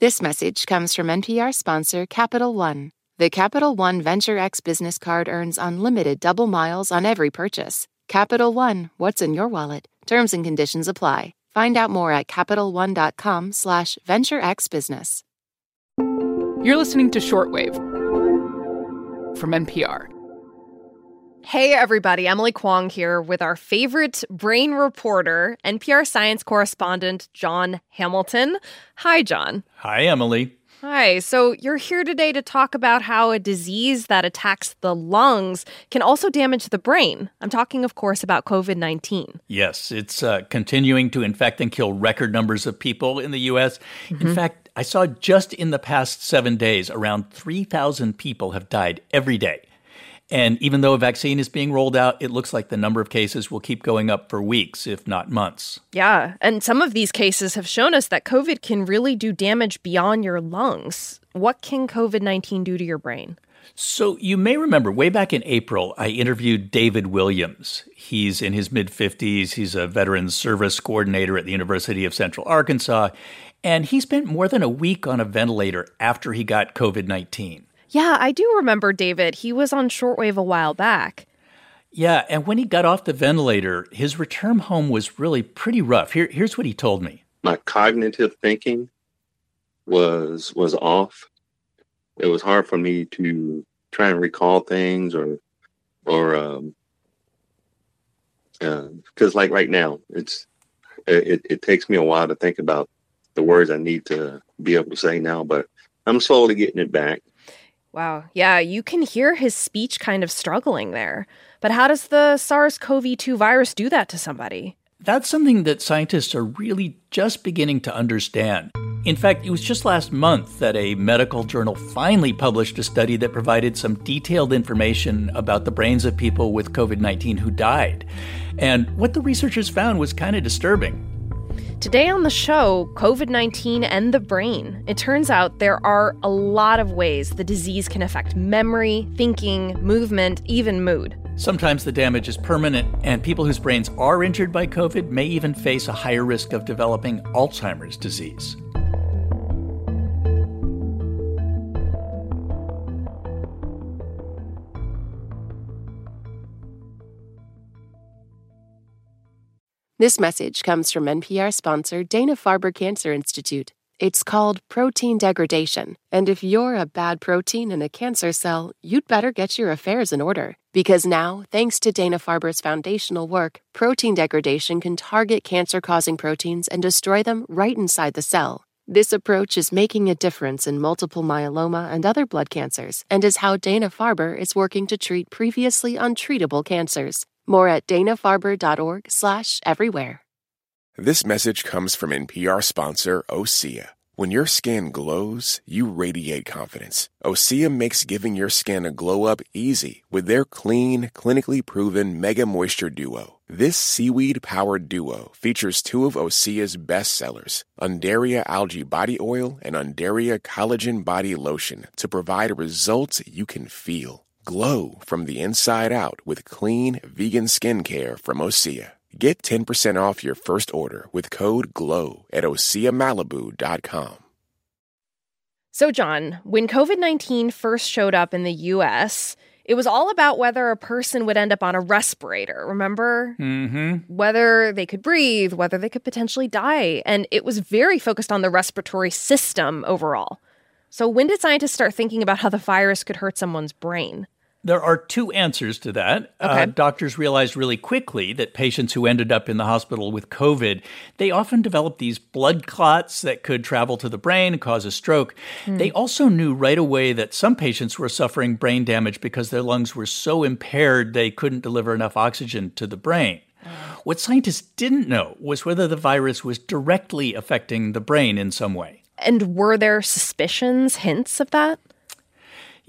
This message comes from NPR sponsor Capital One. The Capital One Venture X business card earns unlimited double miles on every purchase. Capital One, what's in your wallet? Terms and conditions apply. Find out more at CapitalOne.com slash VentureXBusiness. You're listening to Shortwave from NPR. Hey, everybody. Emily Kwong here with our favorite brain reporter, NPR science correspondent, Jon Hamilton. Hi, Jon. Hi, Emily. Hi. So, you're here today to talk about how a disease that attacks the lungs can also damage the brain. I'm talking, of course, about COVID 19. Yes, it's uh, continuing to infect and kill record numbers of people in the U.S. Mm-hmm. In fact, I saw just in the past seven days, around 3,000 people have died every day. And even though a vaccine is being rolled out, it looks like the number of cases will keep going up for weeks, if not months. Yeah. And some of these cases have shown us that COVID can really do damage beyond your lungs. What can COVID 19 do to your brain? So, you may remember way back in April, I interviewed David Williams. He's in his mid 50s. He's a veterans service coordinator at the University of Central Arkansas. And he spent more than a week on a ventilator after he got COVID 19. Yeah, I do remember David. He was on shortwave a while back. Yeah, and when he got off the ventilator, his return home was really pretty rough. Here, here's what he told me. My cognitive thinking was was off. It was hard for me to try and recall things or or um because uh, like right now it's it, it takes me a while to think about the words I need to be able to say now, but I'm slowly getting it back. Wow. Yeah, you can hear his speech kind of struggling there. But how does the SARS CoV 2 virus do that to somebody? That's something that scientists are really just beginning to understand. In fact, it was just last month that a medical journal finally published a study that provided some detailed information about the brains of people with COVID 19 who died. And what the researchers found was kind of disturbing. Today on the show, COVID 19 and the brain. It turns out there are a lot of ways the disease can affect memory, thinking, movement, even mood. Sometimes the damage is permanent, and people whose brains are injured by COVID may even face a higher risk of developing Alzheimer's disease. This message comes from NPR sponsor Dana Farber Cancer Institute. It's called protein degradation, and if you're a bad protein in a cancer cell, you'd better get your affairs in order. Because now, thanks to Dana Farber's foundational work, protein degradation can target cancer causing proteins and destroy them right inside the cell. This approach is making a difference in multiple myeloma and other blood cancers, and is how Dana Farber is working to treat previously untreatable cancers. More at danafarber.org slash everywhere. This message comes from NPR sponsor Osea. When your skin glows, you radiate confidence. Osea makes giving your skin a glow up easy with their clean, clinically proven Mega Moisture Duo. This seaweed powered duo features two of Osea's best sellers, Undaria Algae Body Oil and Undaria Collagen Body Lotion, to provide results you can feel. Glow from the inside out with clean, vegan skincare from Osea. Get 10% off your first order with code GLOW at OseaMalibu.com. So, Jon, when COVID 19 first showed up in the US, it was all about whether a person would end up on a respirator, remember? Mm-hmm. Whether they could breathe, whether they could potentially die. And it was very focused on the respiratory system overall. So, when did scientists start thinking about how the virus could hurt someone's brain? There are two answers to that. Uh, okay. Uh, doctors realized really quickly that patients who ended up in the hospital with COVID, they often developed these blood clots that could travel to the brain and cause a stroke. Mm. They also knew right away that some patients were suffering brain damage because their lungs were so impaired they couldn't deliver enough oxygen to the brain. What scientists didn't know was whether the virus was directly affecting the brain in some way. And were there suspicions, hints of that?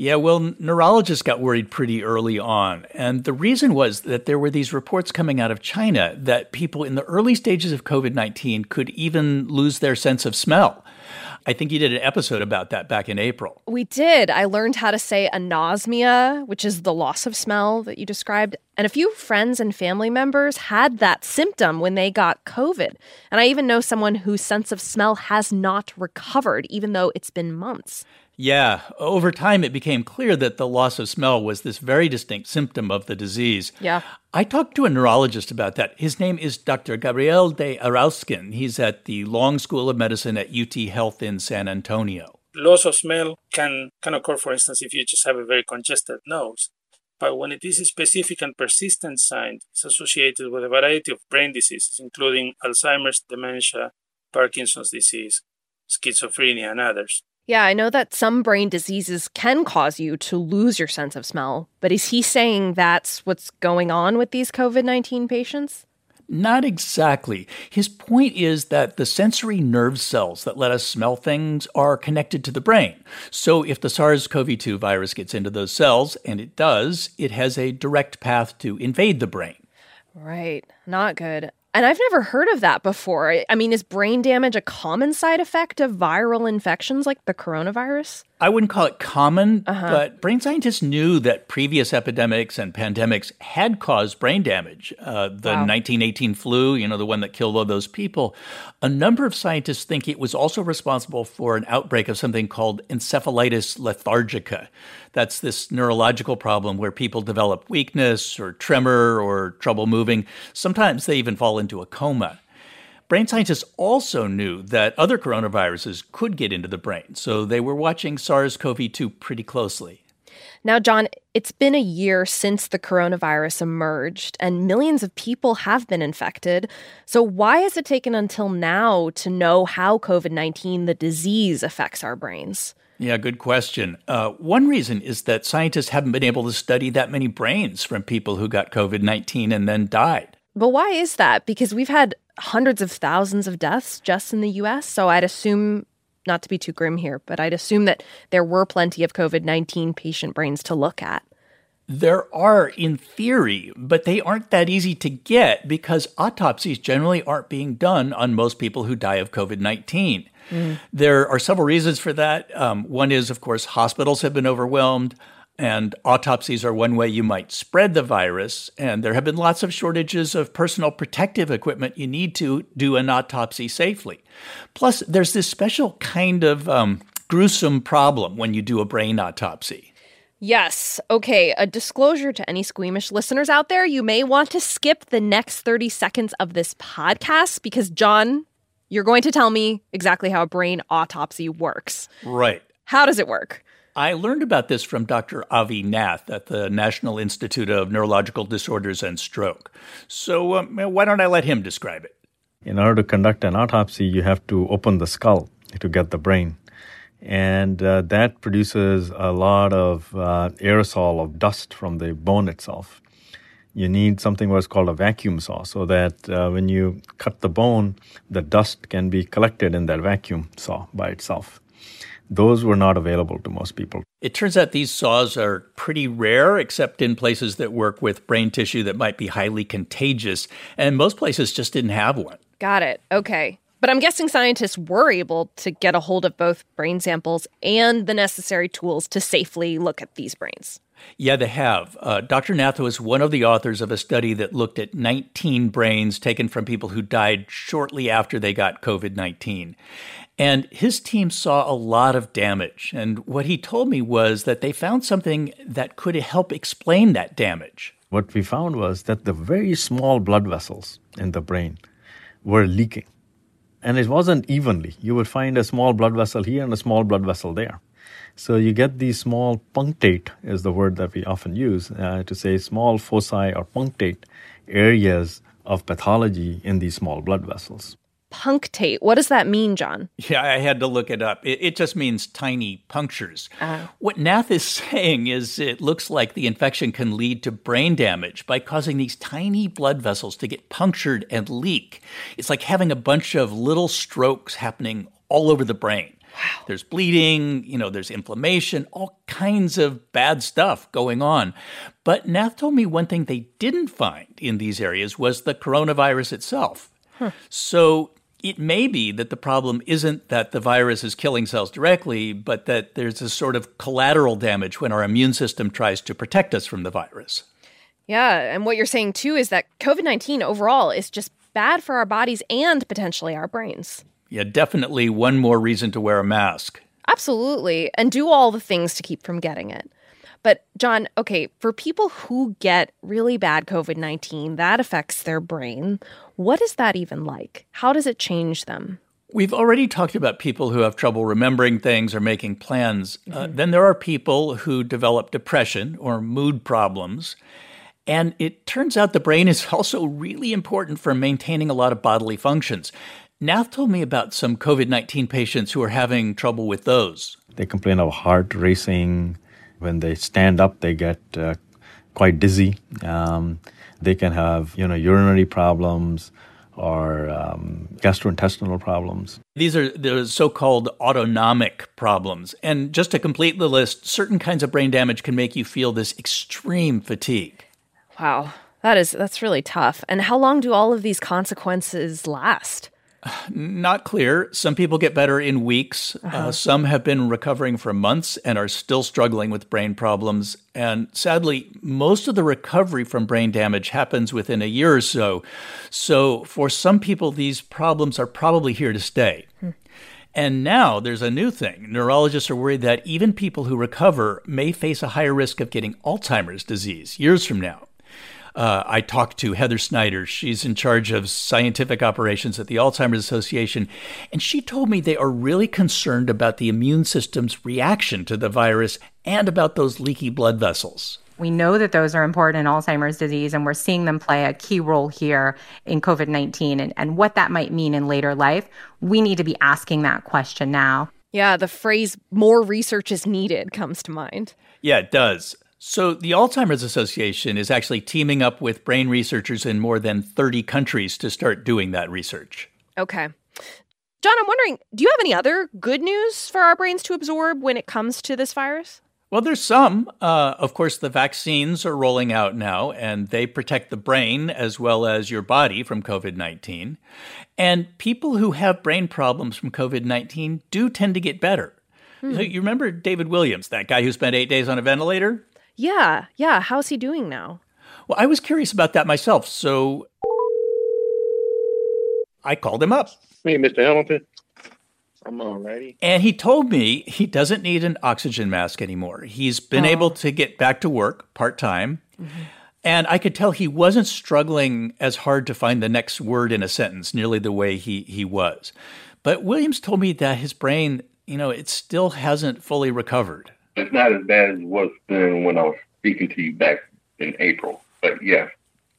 Yeah, well, neurologists got worried pretty early on. And the reason was that there were these reports coming out of China that people in the early stages of COVID 19 could even lose their sense of smell. I think you did an episode about that back in April. We did. I learned how to say anosmia, which is the loss of smell that you described. And a few friends and family members had that symptom when they got COVID. And I even know someone whose sense of smell has not recovered, even though it's been months. Yeah, over time it became clear that the loss of smell was this very distinct symptom of the disease. Yeah. I talked to a neurologist about that. His name is Dr. Gabriel de Erausquin. He's at the Long School of Medicine at UT Health in San Antonio. Loss of smell can, can occur, for instance, if you just have a very congested nose. But when it is a specific and persistent sign, it's associated with a variety of brain diseases, including Alzheimer's, dementia, Parkinson's disease, schizophrenia, and others. Yeah, I know that some brain diseases can cause you to lose your sense of smell, but is he saying that's what's going on with these COVID 19 patients? Not exactly. His point is that the sensory nerve cells that let us smell things are connected to the brain. So if the SARS CoV 2 virus gets into those cells, and it does, it has a direct path to invade the brain. Right. Not good. And I've never heard of that before. I mean, is brain damage a common side effect of viral infections like the coronavirus? I wouldn't call it common, uh-huh. but brain scientists knew that previous epidemics and pandemics had caused brain damage. Uh, the wow. 1918 flu, you know, the one that killed all those people. A number of scientists think it was also responsible for an outbreak of something called encephalitis lethargica. That's this neurological problem where people develop weakness or tremor or trouble moving. Sometimes they even fall into a coma. Brain scientists also knew that other coronaviruses could get into the brain, so they were watching SARS CoV 2 pretty closely. Now, Jon, it's been a year since the coronavirus emerged, and millions of people have been infected. So, why has it taken until now to know how COVID 19, the disease, affects our brains? Yeah, good question. Uh, one reason is that scientists haven't been able to study that many brains from people who got COVID 19 and then died. But why is that? Because we've had hundreds of thousands of deaths just in the US. So I'd assume, not to be too grim here, but I'd assume that there were plenty of COVID 19 patient brains to look at. There are in theory, but they aren't that easy to get because autopsies generally aren't being done on most people who die of COVID 19. Mm. There are several reasons for that. Um, one is, of course, hospitals have been overwhelmed. And autopsies are one way you might spread the virus. And there have been lots of shortages of personal protective equipment you need to do an autopsy safely. Plus, there's this special kind of um, gruesome problem when you do a brain autopsy. Yes. Okay. A disclosure to any squeamish listeners out there you may want to skip the next 30 seconds of this podcast because, Jon, you're going to tell me exactly how a brain autopsy works. Right. How does it work? I learned about this from Dr. Avi Nath at the National Institute of Neurological Disorders and Stroke. So, um, why don't I let him describe it? In order to conduct an autopsy, you have to open the skull to get the brain. And uh, that produces a lot of uh, aerosol of dust from the bone itself. You need something what's called a vacuum saw so that uh, when you cut the bone, the dust can be collected in that vacuum saw by itself those were not available to most people. It turns out these saws are pretty rare, except in places that work with brain tissue that might be highly contagious, and most places just didn't have one. Got it. Okay. But I'm guessing scientists were able to get a hold of both brain samples and the necessary tools to safely look at these brains. Yeah, they have. Uh, Dr. Nath was one of the authors of a study that looked at 19 brains taken from people who died shortly after they got COVID 19. And his team saw a lot of damage. And what he told me was that they found something that could help explain that damage. What we found was that the very small blood vessels in the brain were leaking. And it wasn't evenly. You would find a small blood vessel here and a small blood vessel there. So you get these small punctate, is the word that we often use uh, to say small foci or punctate areas of pathology in these small blood vessels punctate. What does that mean, Jon? Yeah, I had to look it up. It, it just means tiny punctures. Uh, what Nath is saying is it looks like the infection can lead to brain damage by causing these tiny blood vessels to get punctured and leak. It's like having a bunch of little strokes happening all over the brain. Wow. There's bleeding, you know, there's inflammation, all kinds of bad stuff going on. But Nath told me one thing they didn't find in these areas was the coronavirus itself. Huh. So it may be that the problem isn't that the virus is killing cells directly, but that there's a sort of collateral damage when our immune system tries to protect us from the virus. Yeah. And what you're saying too is that COVID 19 overall is just bad for our bodies and potentially our brains. Yeah, definitely one more reason to wear a mask. Absolutely. And do all the things to keep from getting it. But, Jon, okay, for people who get really bad COVID 19, that affects their brain. What is that even like? How does it change them? We've already talked about people who have trouble remembering things or making plans. Uh, mm-hmm. Uh, then there are people who develop depression or mood problems. And it turns out the brain is also really important for maintaining a lot of bodily functions. Nath told me about some COVID 19 patients who are having trouble with those. They complain of heart racing. When they stand up, they get uh, quite dizzy. Um, they can have, you know, urinary problems or um, gastrointestinal problems. These are the so called autonomic problems. And just to complete the list, certain kinds of brain damage can make you feel this extreme fatigue. Wow. That is that's really tough. And how long do all of these consequences last? Not clear. Some people get better in weeks. Uh, uh-huh. Uh, some have been recovering for months and are still struggling with brain problems. And sadly, most of the recovery from brain damage happens within a year or so. So, for some people, these problems are probably here to stay. Hmm. And now there's a new thing. Neurologists are worried that even people who recover may face a higher risk of getting Alzheimer's disease years from now uh, I talked to Heather Snyder. She's in charge of scientific operations at the Alzheimer's Association. And she told me they are really concerned about the immune system's reaction to the virus and about those leaky blood vessels. We know that those are important in Alzheimer's disease, and we're seeing them play a key role here in COVID 19 and, and what that might mean in later life. We need to be asking that question now. Yeah, the phrase more research is needed comes to mind. Yeah, it does. So, the Alzheimer's Association is actually teaming up with brain researchers in more than 30 countries to start doing that research. Okay. Jon, I'm wondering do you have any other good news for our brains to absorb when it comes to this virus? Well, there's some. Uh, of course, the vaccines are rolling out now, and they protect the brain as well as your body from COVID 19. And people who have brain problems from COVID 19 do tend to get better. Hmm. So you remember David Williams, that guy who spent eight days on a ventilator? Yeah, yeah. How's he doing now? Well, I was curious about that myself, so I called him up. Hey, Mr. Hamilton. I'm all righty. And he told me he doesn't need an oxygen mask anymore. He's been oh. able to get back to work part time. Mm-hmm. And I could tell he wasn't struggling as hard to find the next word in a sentence, nearly the way he, he was. But Williams told me that his brain, you know, it still hasn't fully recovered. It's not as bad as it was then when I was speaking to you back in April. But yes,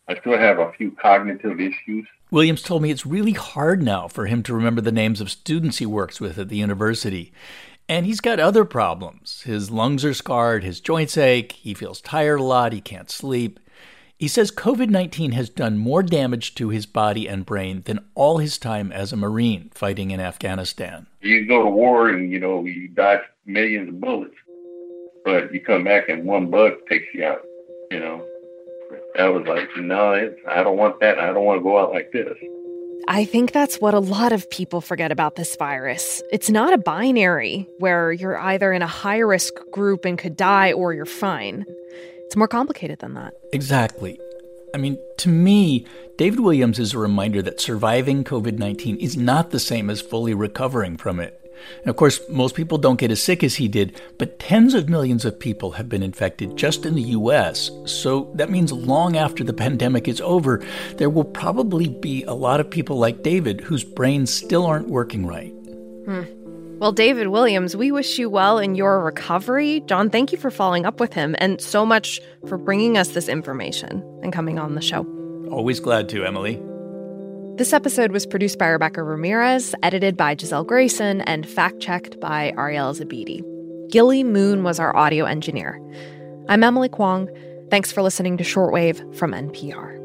I still have a few cognitive issues. Williams told me it's really hard now for him to remember the names of students he works with at the university. And he's got other problems. His lungs are scarred, his joints ache, he feels tired a lot, he can't sleep. He says COVID 19 has done more damage to his body and brain than all his time as a Marine fighting in Afghanistan. You go to war and, you know, you dodge millions of bullets but you come back and one bug takes you out. You know, I was like, no, I don't want that. I don't want to go out like this. I think that's what a lot of people forget about this virus. It's not a binary where you're either in a high risk group and could die or you're fine. It's more complicated than that. Exactly. I mean, to me, David Williams is a reminder that surviving COVID 19 is not the same as fully recovering from it. And of course, most people don't get as sick as he did, but tens of millions of people have been infected just in the US. So that means long after the pandemic is over, there will probably be a lot of people like David whose brains still aren't working right. Hmm. Well, David Williams, we wish you well in your recovery. Jon, thank you for following up with him and so much for bringing us this information and coming on the show. Always glad to, Emily. This episode was produced by Rebecca Ramirez, edited by Gisele Grayson, and fact checked by Ariel Zabidi. Gilly Moon was our audio engineer. I'm Emily Kwong. Thanks for listening to Shortwave from NPR.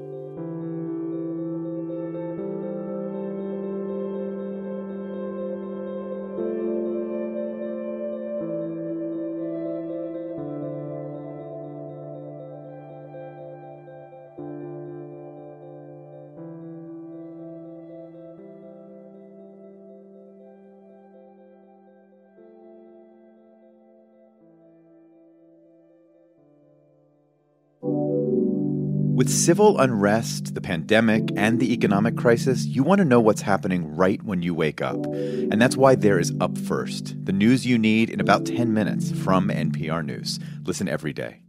With civil unrest, the pandemic, and the economic crisis, you want to know what's happening right when you wake up. And that's why there is Up First, the news you need in about 10 minutes from NPR News. Listen every day.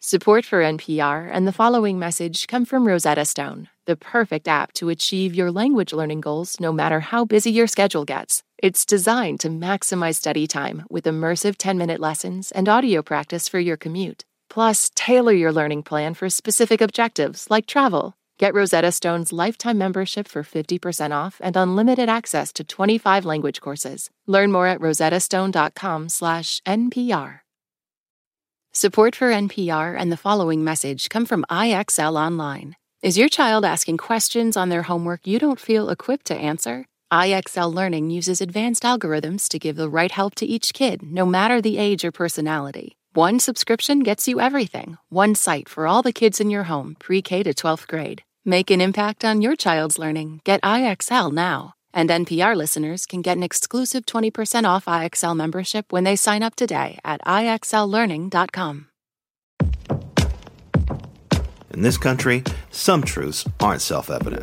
Support for NPR and the following message come from Rosetta Stone, the perfect app to achieve your language learning goals no matter how busy your schedule gets. It's designed to maximize study time with immersive 10 minute lessons and audio practice for your commute. Plus, tailor your learning plan for specific objectives like travel. Get Rosetta Stone's lifetime membership for 50% off and unlimited access to 25 language courses. Learn more at rosettastone.com/npr. Support for NPR and the following message come from IXL Online. Is your child asking questions on their homework you don't feel equipped to answer? IXL Learning uses advanced algorithms to give the right help to each kid, no matter the age or personality. One subscription gets you everything. One site for all the kids in your home, pre K to 12th grade. Make an impact on your child's learning. Get IXL now. And NPR listeners can get an exclusive 20% off IXL membership when they sign up today at IXLLearning.com. In this country, some truths aren't self evident.